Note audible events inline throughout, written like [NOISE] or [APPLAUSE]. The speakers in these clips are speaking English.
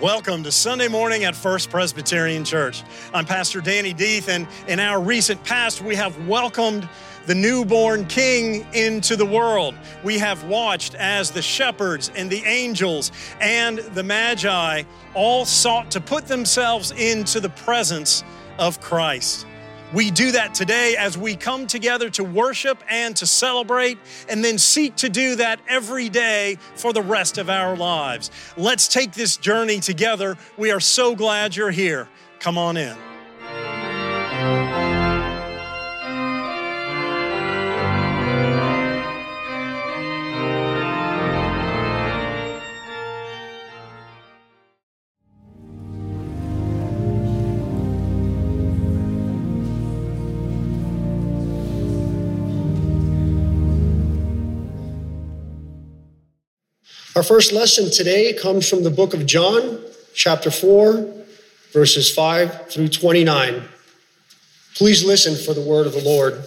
Welcome to Sunday morning at First Presbyterian Church. I'm Pastor Danny Deeth, and in our recent past, we have welcomed the newborn king into the world. We have watched as the shepherds and the angels and the magi all sought to put themselves into the presence of Christ. We do that today as we come together to worship and to celebrate, and then seek to do that every day for the rest of our lives. Let's take this journey together. We are so glad you're here. Come on in. Our first lesson today comes from the book of John, chapter 4, verses 5 through 29. Please listen for the word of the Lord.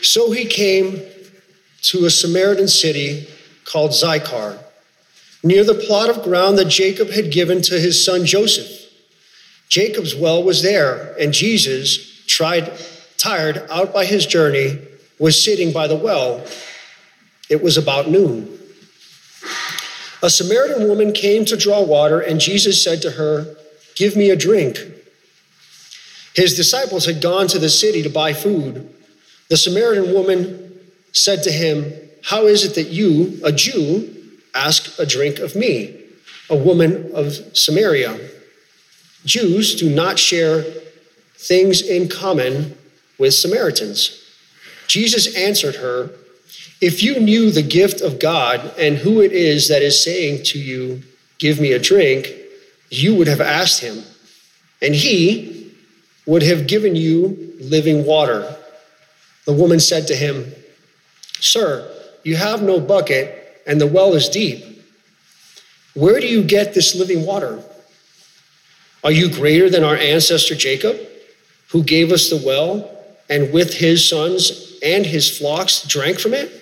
So he came to a Samaritan city called Sychar, near the plot of ground that Jacob had given to his son Joseph. Jacob's well was there, and Jesus, tried, tired out by his journey, was sitting by the well. It was about noon. A Samaritan woman came to draw water, and Jesus said to her, Give me a drink. His disciples had gone to the city to buy food. The Samaritan woman said to him, How is it that you, a Jew, ask a drink of me, a woman of Samaria? Jews do not share things in common with Samaritans. Jesus answered her, if you knew the gift of God and who it is that is saying to you, Give me a drink, you would have asked him, and he would have given you living water. The woman said to him, Sir, you have no bucket, and the well is deep. Where do you get this living water? Are you greater than our ancestor Jacob, who gave us the well, and with his sons and his flocks drank from it?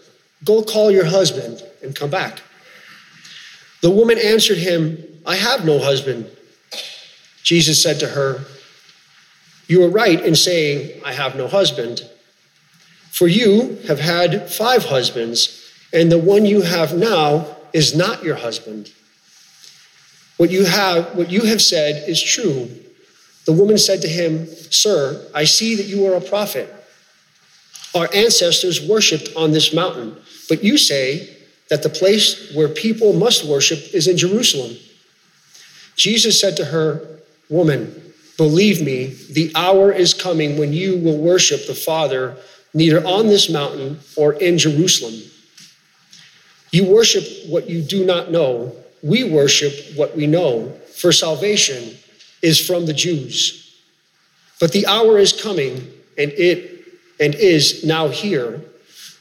Go call your husband and come back. The woman answered him, I have no husband. Jesus said to her, You are right in saying, I have no husband. For you have had five husbands, and the one you have now is not your husband. What you have, what you have said is true. The woman said to him, Sir, I see that you are a prophet. Our ancestors worshipped on this mountain. But you say that the place where people must worship is in Jerusalem. Jesus said to her, Woman, believe me, the hour is coming when you will worship the Father neither on this mountain or in Jerusalem. You worship what you do not know. We worship what we know, for salvation is from the Jews. But the hour is coming, and it and is now here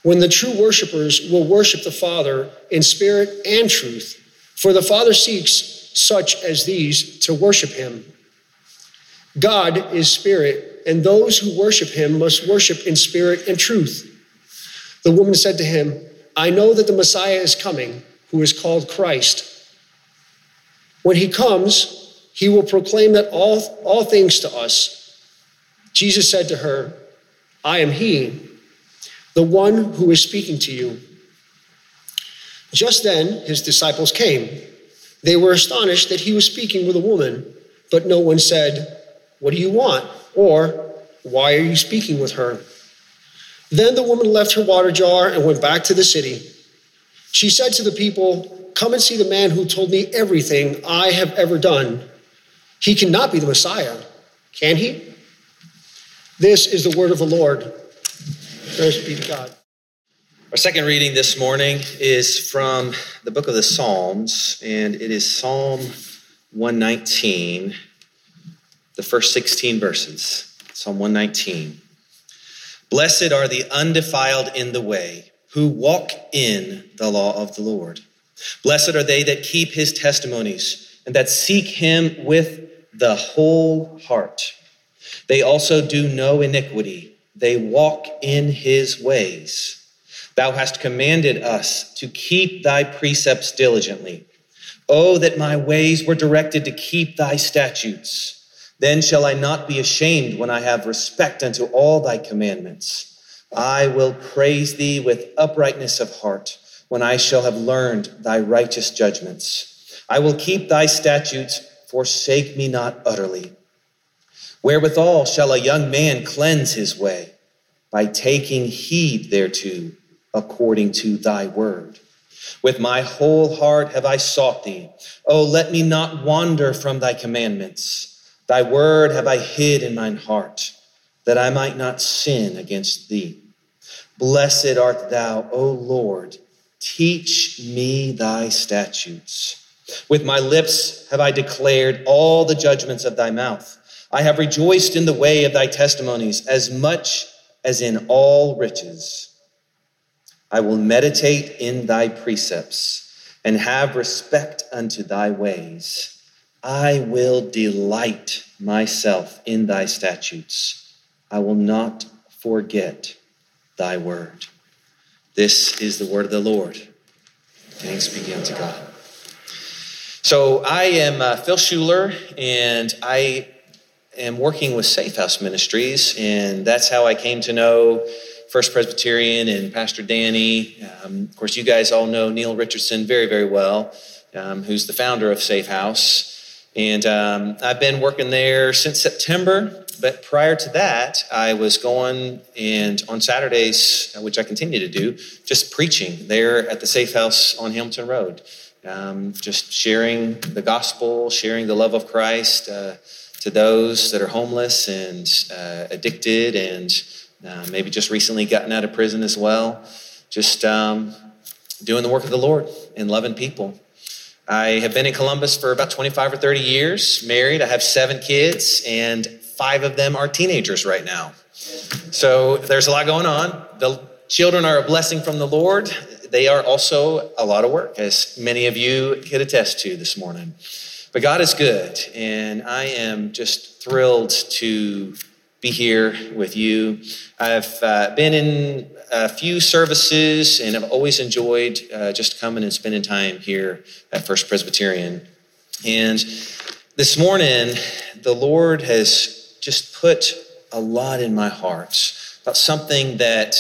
when the true worshipers will worship the Father in spirit and truth, for the Father seeks such as these to worship him. God is spirit, and those who worship him must worship in spirit and truth. The woman said to him, I know that the Messiah is coming, who is called Christ. When he comes, he will proclaim that all, all things to us. Jesus said to her, I am he the one who is speaking to you. Just then, his disciples came. They were astonished that he was speaking with a woman, but no one said, What do you want? or Why are you speaking with her? Then the woman left her water jar and went back to the city. She said to the people, Come and see the man who told me everything I have ever done. He cannot be the Messiah, can he? This is the word of the Lord. Praise be to God. Our second reading this morning is from the book of the Psalms, and it is Psalm 119, the first 16 verses. Psalm 119. Blessed are the undefiled in the way, who walk in the law of the Lord. Blessed are they that keep his testimonies and that seek him with the whole heart. They also do no iniquity, they walk in his ways. Thou hast commanded us to keep thy precepts diligently. Oh, that my ways were directed to keep thy statutes. Then shall I not be ashamed when I have respect unto all thy commandments. I will praise thee with uprightness of heart when I shall have learned thy righteous judgments. I will keep thy statutes, forsake me not utterly. Wherewithal shall a young man cleanse his way? By taking heed thereto according to thy word. With my whole heart have I sought thee. Oh, let me not wander from thy commandments. Thy word have I hid in mine heart, that I might not sin against thee. Blessed art thou, O Lord. Teach me thy statutes. With my lips have I declared all the judgments of thy mouth. I have rejoiced in the way of thy testimonies as much as in all riches. I will meditate in thy precepts and have respect unto thy ways. I will delight myself in thy statutes. I will not forget thy word. This is the word of the Lord. Thanks be unto God. So I am uh, Phil Schuler, and I am working with Safe House Ministries, and that's how I came to know First Presbyterian and Pastor Danny. Um, of course, you guys all know Neil Richardson very, very well, um, who's the founder of Safe House. And um, I've been working there since September. But prior to that, I was going and on Saturdays, which I continue to do, just preaching there at the Safe House on Hamilton Road. Um, just sharing the gospel, sharing the love of Christ uh, to those that are homeless and uh, addicted and uh, maybe just recently gotten out of prison as well. Just um, doing the work of the Lord and loving people. I have been in Columbus for about 25 or 30 years, married. I have seven kids, and five of them are teenagers right now. So there's a lot going on. The children are a blessing from the Lord. They are also a lot of work, as many of you could attest to this morning. But God is good, and I am just thrilled to be here with you. I've uh, been in a few services and I've always enjoyed uh, just coming and spending time here at First Presbyterian. And this morning, the Lord has just put a lot in my heart about something that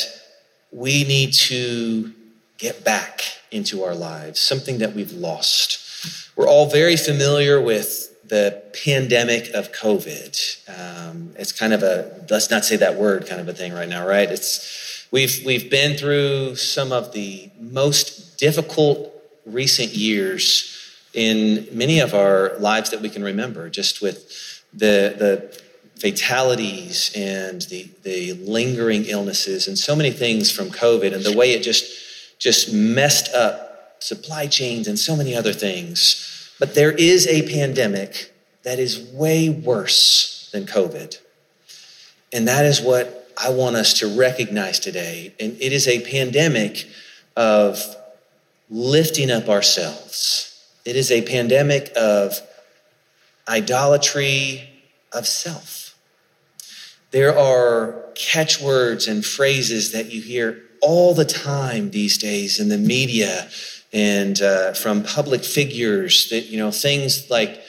we need to get back into our lives, something that we've lost. We're all very familiar with the pandemic of COVID. Um, it's kind of a let's not say that word kind of a thing right now, right? It's we've we've been through some of the most difficult recent years in many of our lives that we can remember, just with the the fatalities and the the lingering illnesses and so many things from COVID and the way it just just messed up supply chains and so many other things. But there is a pandemic that is way worse than COVID. And that is what I want us to recognize today. And it is a pandemic of lifting up ourselves, it is a pandemic of idolatry of self. There are catchwords and phrases that you hear all the time these days in the media and uh, from public figures that you know things like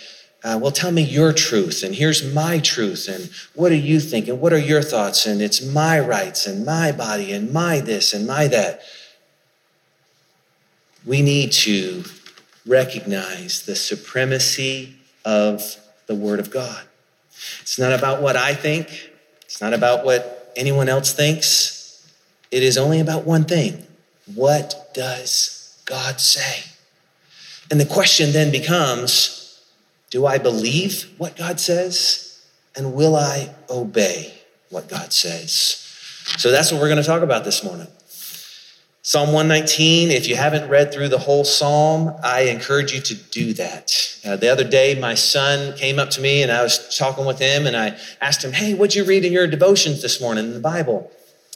uh, well tell me your truth and here's my truth and what do you think and what are your thoughts and it's my rights and my body and my this and my that. We need to recognize the supremacy of the word of god. It's not about what i think. It's not about what anyone else thinks. It is only about one thing. What does God say? And the question then becomes do I believe what God says? And will I obey what God says? So that's what we're going to talk about this morning. Psalm 119, if you haven't read through the whole psalm, I encourage you to do that. Uh, the other day, my son came up to me and I was talking with him and I asked him, Hey, what'd you read in your devotions this morning in the Bible?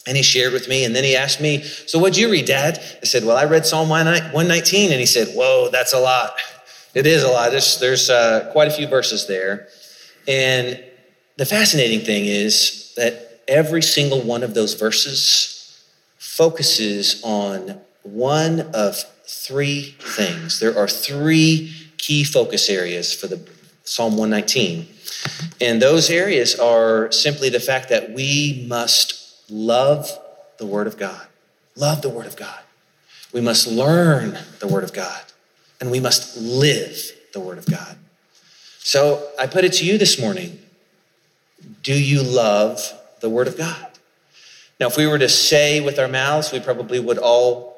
And he shared with me and then he asked me, So what'd you read, Dad? I said, Well, I read Psalm 119. And he said, Whoa, that's a lot. It is a lot. There's, there's uh, quite a few verses there. And the fascinating thing is that every single one of those verses focuses on one of three things. There are three key focus areas for the Psalm 119. And those areas are simply the fact that we must love the Word of God. Love the Word of God. We must learn the Word of God. And we must live the Word of God. So I put it to you this morning Do you love the Word of God? Now, if we were to say with our mouths, we probably would all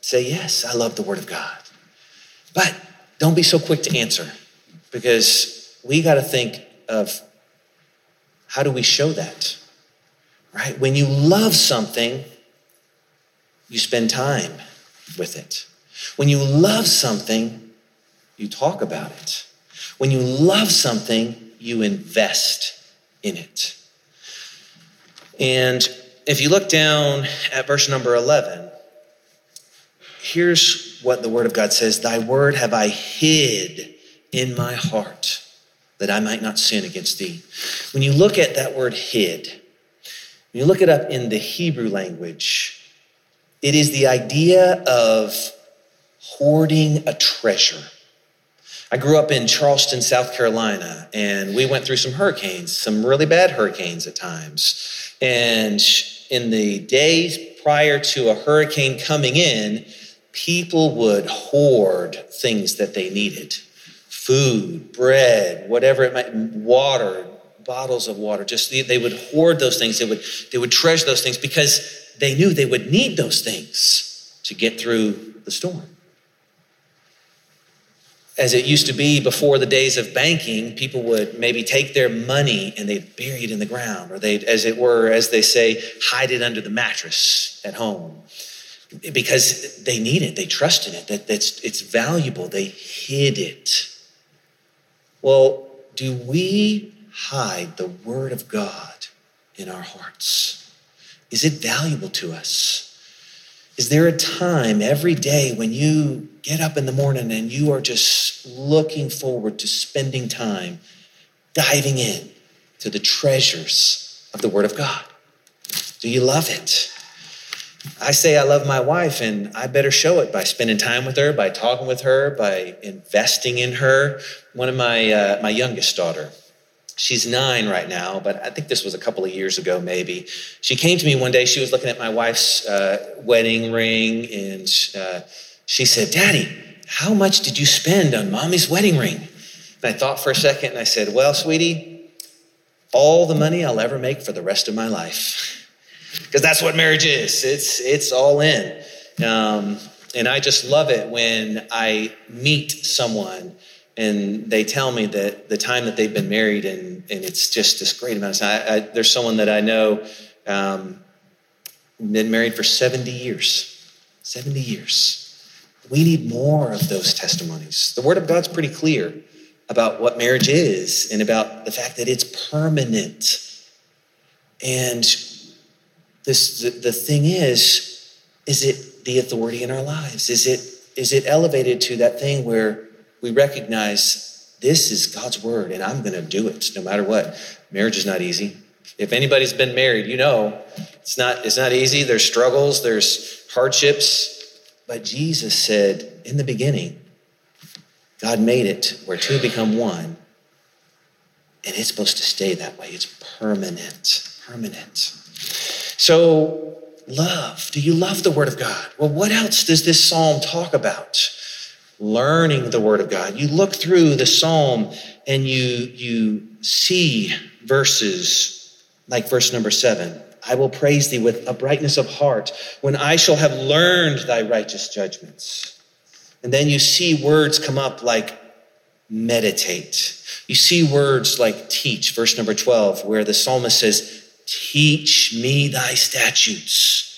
say, Yes, I love the Word of God. But don't be so quick to answer because we got to think of how do we show that? Right? When you love something, you spend time with it. When you love something, you talk about it. When you love something, you invest in it. And if you look down at verse number 11, here's what the Word of God says Thy word have I hid in my heart that I might not sin against thee. When you look at that word hid, when you look it up in the Hebrew language, it is the idea of hoarding a treasure. I grew up in Charleston, South Carolina, and we went through some hurricanes, some really bad hurricanes at times. And in the days prior to a hurricane coming in, people would hoard things that they needed food, bread, whatever it might, water, bottles of water. Just they would hoard those things. They would they would treasure those things because they knew they would need those things to get through the storm as it used to be before the days of banking, people would maybe take their money and they'd bury it in the ground, or they'd, as it were, as they say, hide it under the mattress at home. Because they need it, they trust in it, that that's, it's valuable, they hid it. Well, do we hide the Word of God in our hearts? Is it valuable to us? Is there a time every day when you get up in the morning and you are just looking forward to spending time diving in to the treasures of the Word of God? Do you love it? I say I love my wife, and I better show it by spending time with her, by talking with her, by investing in her. One of my uh, my youngest daughter, She's nine right now, but I think this was a couple of years ago, maybe. She came to me one day. She was looking at my wife's uh, wedding ring, and uh, she said, Daddy, how much did you spend on mommy's wedding ring? And I thought for a second, and I said, Well, sweetie, all the money I'll ever make for the rest of my life. [LAUGHS] Because that's what marriage is it's, it's all in. Um, and I just love it when I meet someone and they tell me that the time that they've been married and, and it's just this great amount of time. I, I, there's someone that I know um, been married for 70 years. 70 years. We need more of those testimonies. The Word of God's pretty clear about what marriage is and about the fact that it's permanent. And this the, the thing is, is it the authority in our lives? Is it is it elevated to that thing where we recognize this is God's word and I'm going to do it no matter what. Marriage is not easy. If anybody's been married, you know it's not it's not easy. There's struggles, there's hardships, but Jesus said in the beginning, God made it where two become one. And it's supposed to stay that way. It's permanent. Permanent. So, love. Do you love the Word of God? Well, what else does this psalm talk about? Learning the word of God. You look through the psalm and you, you see verses like verse number seven. I will praise thee with a brightness of heart when I shall have learned thy righteous judgments. And then you see words come up like meditate. You see words like teach, verse number 12, where the psalmist says, Teach me thy statutes.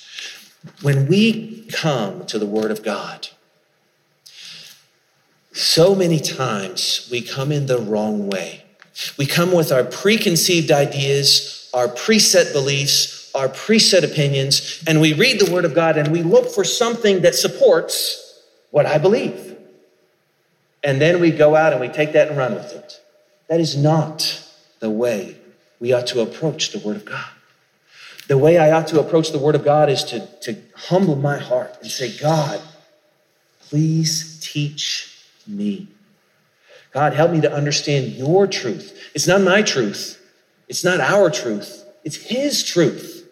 When we come to the Word of God, so many times we come in the wrong way. We come with our preconceived ideas, our preset beliefs, our preset opinions, and we read the Word of God and we look for something that supports what I believe. And then we go out and we take that and run with it. That is not the way we ought to approach the Word of God. The way I ought to approach the Word of God is to, to humble my heart and say, God, please teach me. God, help me to understand your truth. It's not my truth. It's not our truth. It's His truth.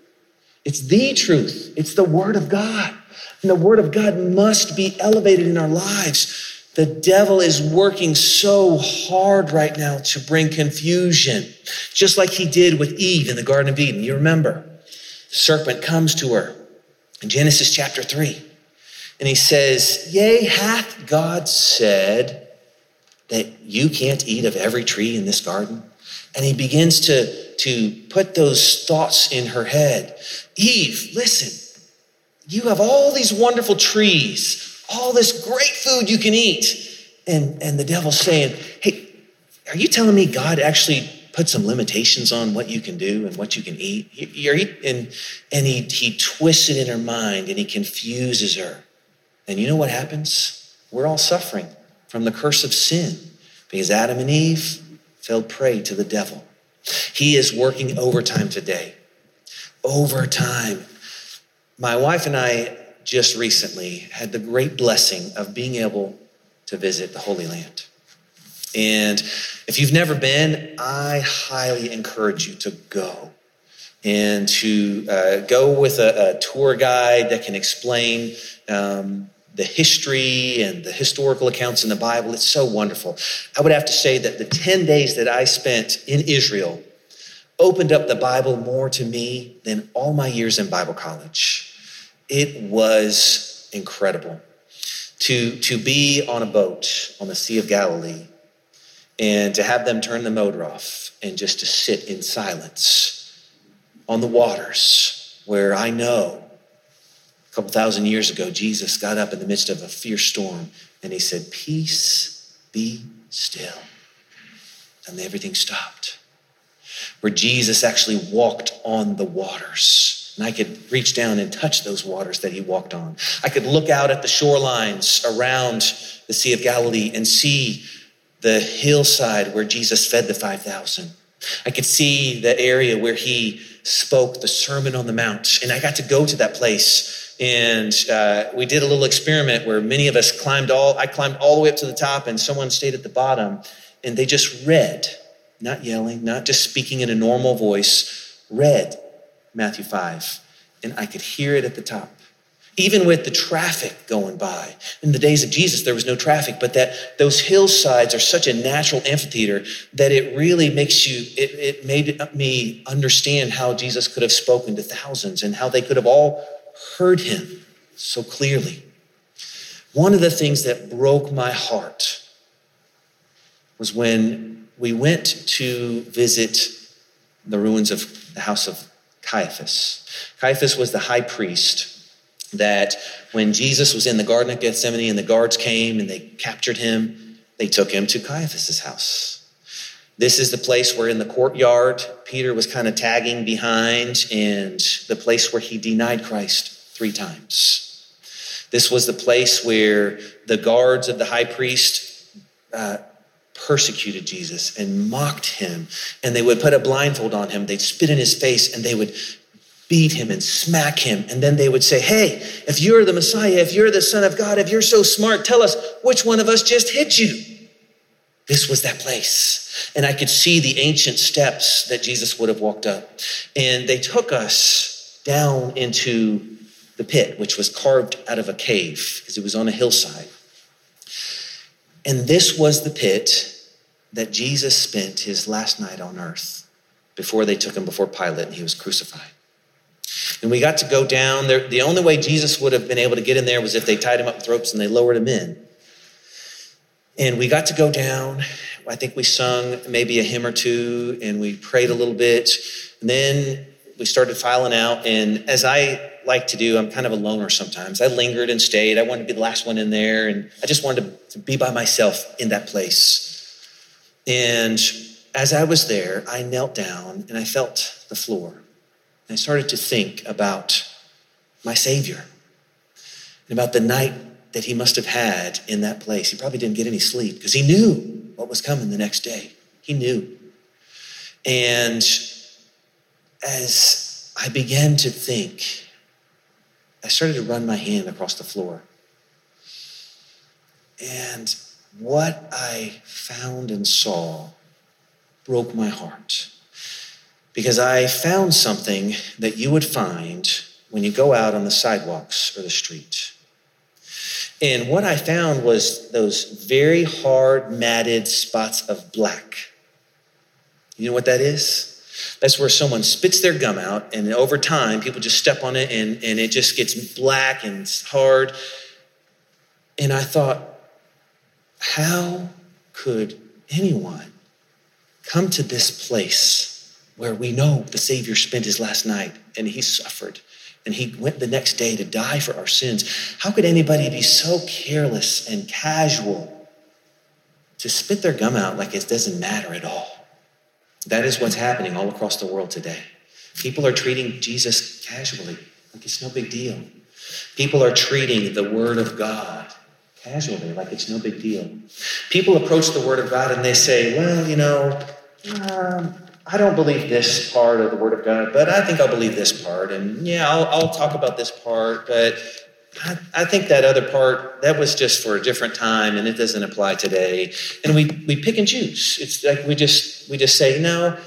It's the truth. It's the Word of God. And the Word of God must be elevated in our lives. The devil is working so hard right now to bring confusion, just like he did with Eve in the Garden of Eden. You remember, the serpent comes to her in Genesis chapter 3. And he says, Yea, hath God said that you can't eat of every tree in this garden? And he begins to, to put those thoughts in her head. Eve, listen, you have all these wonderful trees, all this great food you can eat. And, and the devil's saying, Hey, are you telling me God actually put some limitations on what you can do and what you can eat? and and he, he twists it in her mind and he confuses her. And you know what happens? We're all suffering from the curse of sin because Adam and Eve fell prey to the devil. He is working overtime today. Overtime. My wife and I just recently had the great blessing of being able to visit the Holy Land. And if you've never been, I highly encourage you to go and to uh, go with a, a, tour guide that can explain um, the history and the historical accounts in the Bible. It's so wonderful. I would have to say that the 10 days that I spent in Israel opened up the Bible more to me than all my years in Bible college. It was incredible to, to be on a boat on the Sea of Galilee and to have them turn the motor off and just to sit in silence on the waters where I know a couple thousand years ago, Jesus got up in the midst of a fierce storm and he said, Peace, be still. And everything stopped. Where Jesus actually walked on the waters. And I could reach down and touch those waters that he walked on. I could look out at the shorelines around the Sea of Galilee and see the hillside where Jesus fed the 5,000. I could see the area where he spoke the Sermon on the Mount. And I got to go to that place and uh, we did a little experiment where many of us climbed all i climbed all the way up to the top and someone stayed at the bottom and they just read not yelling not just speaking in a normal voice read matthew 5 and i could hear it at the top. Even with the traffic going by in the days of jesus there was no traffic but that those hillsides are such a natural amphitheater that it really makes you it, it made me understand how jesus could have spoken to thousands and how they could have all heard him so clearly. One of the things that broke my heart was when we went to visit the ruins of the house of Caiaphas. Caiaphas was the high priest that when Jesus was in the Garden of Gethsemane and the guards came and they captured him, they took him to Caiaphas's house. This is the place where in the courtyard, Peter was kind of tagging behind and the place where he denied Christ three times. This was the place where the guards of the high priest uh, persecuted Jesus and mocked him. And they would put a blindfold on him, they'd spit in his face, and they would beat him and smack him. And then they would say, Hey, if you're the Messiah, if you're the Son of God, if you're so smart, tell us which one of us just hit you. This was that place. And I could see the ancient steps that Jesus would have walked up. And they took us down into the pit, which was carved out of a cave because it was on a hillside. And this was the pit that Jesus spent his last night on earth before they took him before Pilate and he was crucified. And we got to go down there. The only way Jesus would have been able to get in there was if they tied him up with ropes and they lowered him in. And we got to go down. I think we sung maybe a hymn or two and we prayed a little bit. And then we started filing out. And as I like to do. I'm kind of a loner sometimes. I lingered and stayed. I wanted to be the last one in there, and I just wanted to, to be by myself in that place. And as I was there, I knelt down and I felt the floor. And I started to think about my Savior and about the night that he must have had in that place. He probably didn't get any sleep because he knew what was coming the next day. He knew. And as I began to think, I started to run my hand across the floor. And what I found and saw broke my heart. Because I found something that you would find when you go out on the sidewalks or the street. And what I found was those very hard, matted spots of black. You know what that is? That's where someone spits their gum out, and over time, people just step on it, and, and it just gets black and hard. And I thought, how could anyone come to this place where we know the Savior spent his last night and he suffered and he went the next day to die for our sins? How could anybody be so careless and casual to spit their gum out like it doesn't matter at all? That is what's happening all across the world today. People are treating Jesus casually, like it's no big deal. People are treating the Word of God casually, like it's no big deal. People approach the Word of God and they say, well, you know, um, I don't believe this part of the Word of God, but I think I'll believe this part. And yeah, I'll, I'll talk about this part, but I, I, think that other part, that was just for a different time and it doesn't apply today. And we, we pick and choose. It's like we just, we just say, no,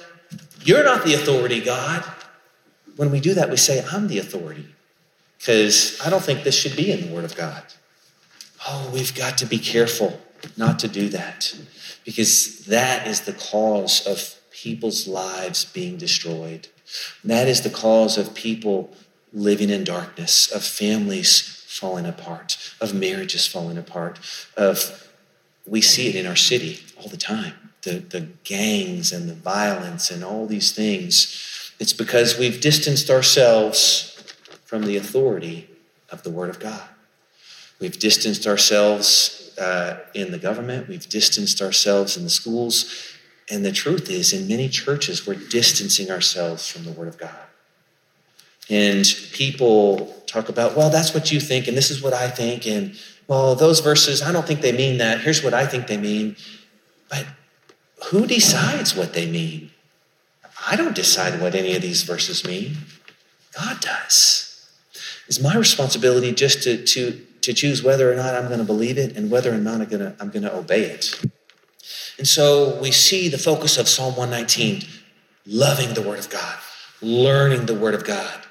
you're not the authority, God. When we do that, we say, I'm the authority. Because I don't think this should be in the Word of God. Oh, we've got to be careful not to do that because that is the cause of people's lives being destroyed. That is the cause of people living in darkness, of families falling apart, of marriages falling apart, of we see it in our city all the time. The, the gangs and the violence and all these things. It's because we've distanced ourselves from the authority of the Word of God. We've distanced ourselves uh, in the government, we've distanced ourselves in the schools. And the truth is, in many churches, we're distancing ourselves from the Word of God. And people talk about, well, that's what you think, and this is what I think, and well, those verses, I don't think they mean that. Here's what I think they mean. But who decides what they mean? I don't decide what any of these verses mean. God does. It's my responsibility just to, to, to choose whether or not I'm going to believe it and whether or not I'm going to, I'm going to obey it. And so we see the focus of Psalm 119 loving the Word of God, learning the Word of God,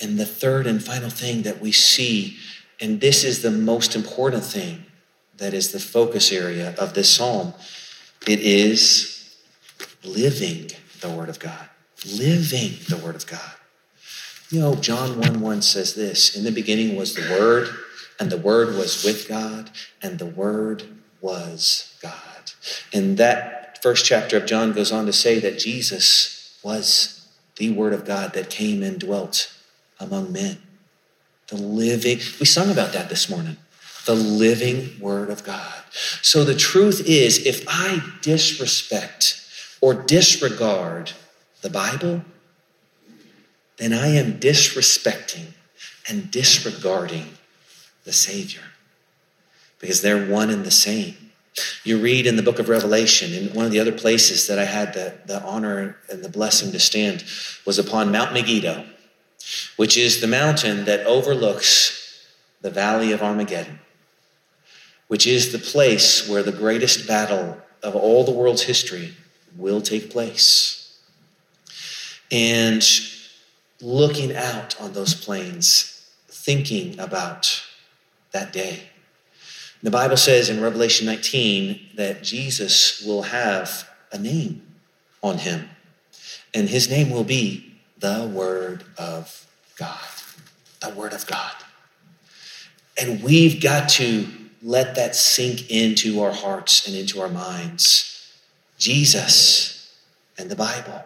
and the third and final thing that we see, and this is the most important thing that is the focus area of this psalm, it is living the Word of God. Living the Word of God. You know, John 1 1 says this In the beginning was the Word, and the Word was with God, and the Word was God. And that first chapter of John goes on to say that Jesus was the Word of God that came and dwelt among men. The living, we sung about that this morning. The living word of God. So the truth is, if I disrespect or disregard the Bible, then I am disrespecting and disregarding the Savior because they're one and the same. You read in the book of Revelation, in one of the other places that I had the, the honor and the blessing to stand was upon Mount Megiddo which is the mountain that overlooks the valley of Armageddon, which is the place where the greatest battle of all the world's history will take place. And looking out on those plains, thinking about that day. The Bible says in Revelation 19 that Jesus will have a name on him, and his name will be the Word of God. The Word of God. And we've got to let that sink into our hearts and into our minds. Jesus and the Bible,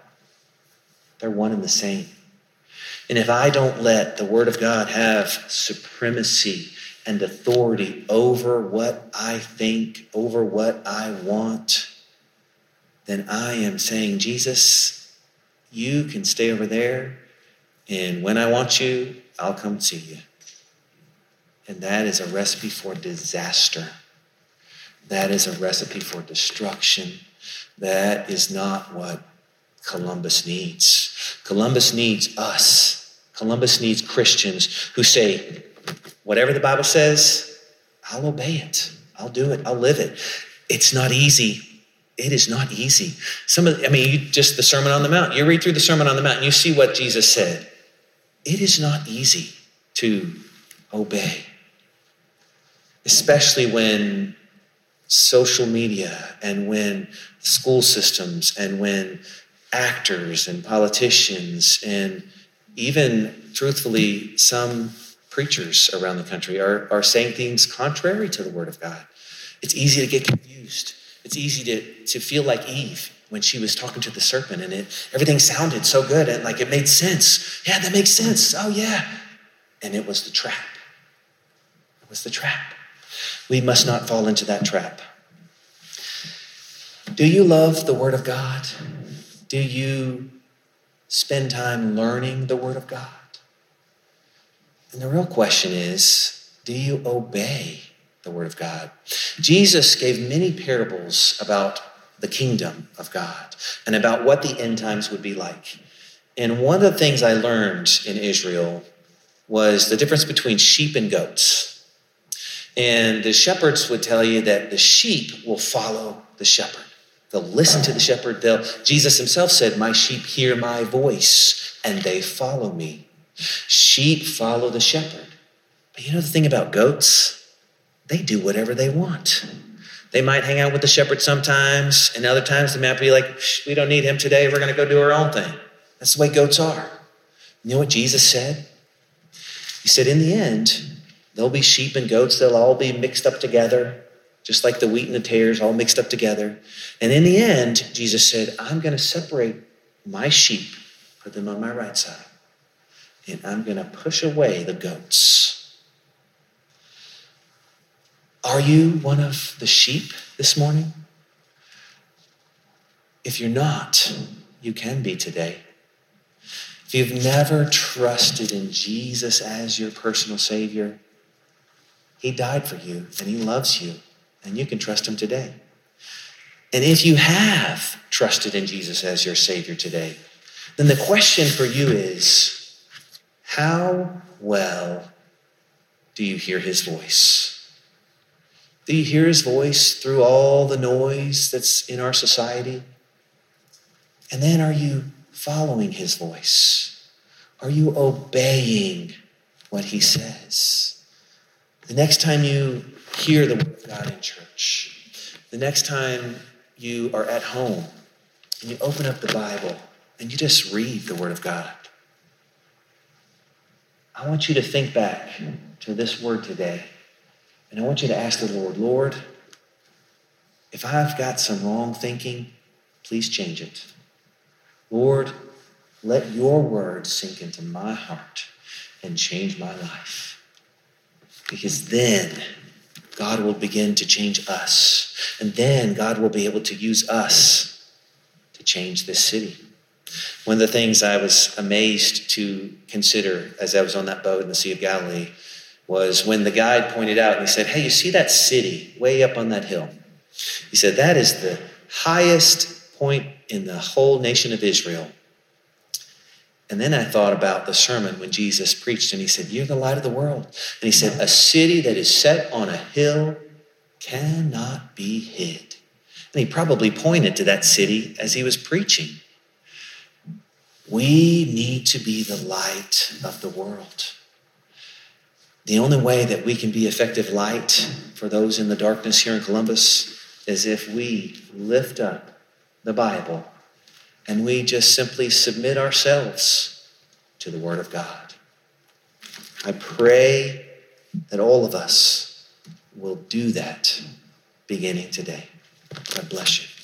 they're one and the same. And if I don't let the Word of God have supremacy and authority over what I think, over what I want, then I am saying, Jesus, you can stay over there, and when I want you, I'll come to you. And that is a recipe for disaster. That is a recipe for destruction. That is not what Columbus needs. Columbus needs us. Columbus needs Christians who say, whatever the Bible says, I'll obey it. I'll do it. I'll live it. It's not easy. It is not easy. Some of, I mean, you just the Sermon on the Mount. You read through the Sermon on the Mount and you see what Jesus said. It is not easy to obey, especially when social media and when school systems and when actors and politicians and even truthfully some preachers around the country are, are saying things contrary to the word of god. It's easy to get confused. It's easy to, to feel like eve when she was talking to the serpent and it everything sounded so good and like it made sense yeah that makes sense oh yeah and it was the trap it was the trap we must not fall into that trap. Do you love the Word of God? Do you spend time learning the Word of God? And the real question is do you obey the Word of God? Jesus gave many parables about the kingdom of God and about what the end times would be like. And one of the things I learned in Israel was the difference between sheep and goats. And the shepherds would tell you that the sheep will follow the shepherd. They'll listen to the shepherd. They'll, Jesus himself said, My sheep hear my voice and they follow me. Sheep follow the shepherd. But you know the thing about goats? They do whatever they want. They might hang out with the shepherd sometimes, and other times they might be like, We don't need him today. We're going to go do our own thing. That's the way goats are. You know what Jesus said? He said, In the end, There'll be sheep and goats, they'll all be mixed up together, just like the wheat and the tares, all mixed up together. And in the end, Jesus said, I'm going to separate my sheep, put them on my right side, and I'm going to push away the goats. Are you one of the sheep this morning? If you're not, you can be today. If you've never trusted in Jesus as your personal Savior, he died for you and He loves you, and you can trust Him today. And if you have trusted in Jesus as your Savior today, then the question for you is how well do you hear His voice? Do you hear His voice through all the noise that's in our society? And then are you following His voice? Are you obeying what He says? The next time you hear the word of God in church, the next time you are at home and you open up the Bible and you just read the word of God, I want you to think back to this word today. And I want you to ask the Lord, Lord, if I've got some wrong thinking, please change it. Lord, let your word sink into my heart and change my life. Because then God will begin to change us. And then God will be able to use us to change this city. One of the things I was amazed to consider as I was on that boat in the Sea of Galilee was when the guide pointed out and he said, Hey, you see that city way up on that hill? He said, That is the highest point in the whole nation of Israel. And then I thought about the sermon when Jesus preached and he said, You're the light of the world. And he said, A city that is set on a hill cannot be hid. And he probably pointed to that city as he was preaching. We need to be the light of the world. The only way that we can be effective light for those in the darkness here in Columbus is if we lift up the Bible and we just simply submit ourselves to the Word of God. I pray that all of us will do that beginning today. God bless you.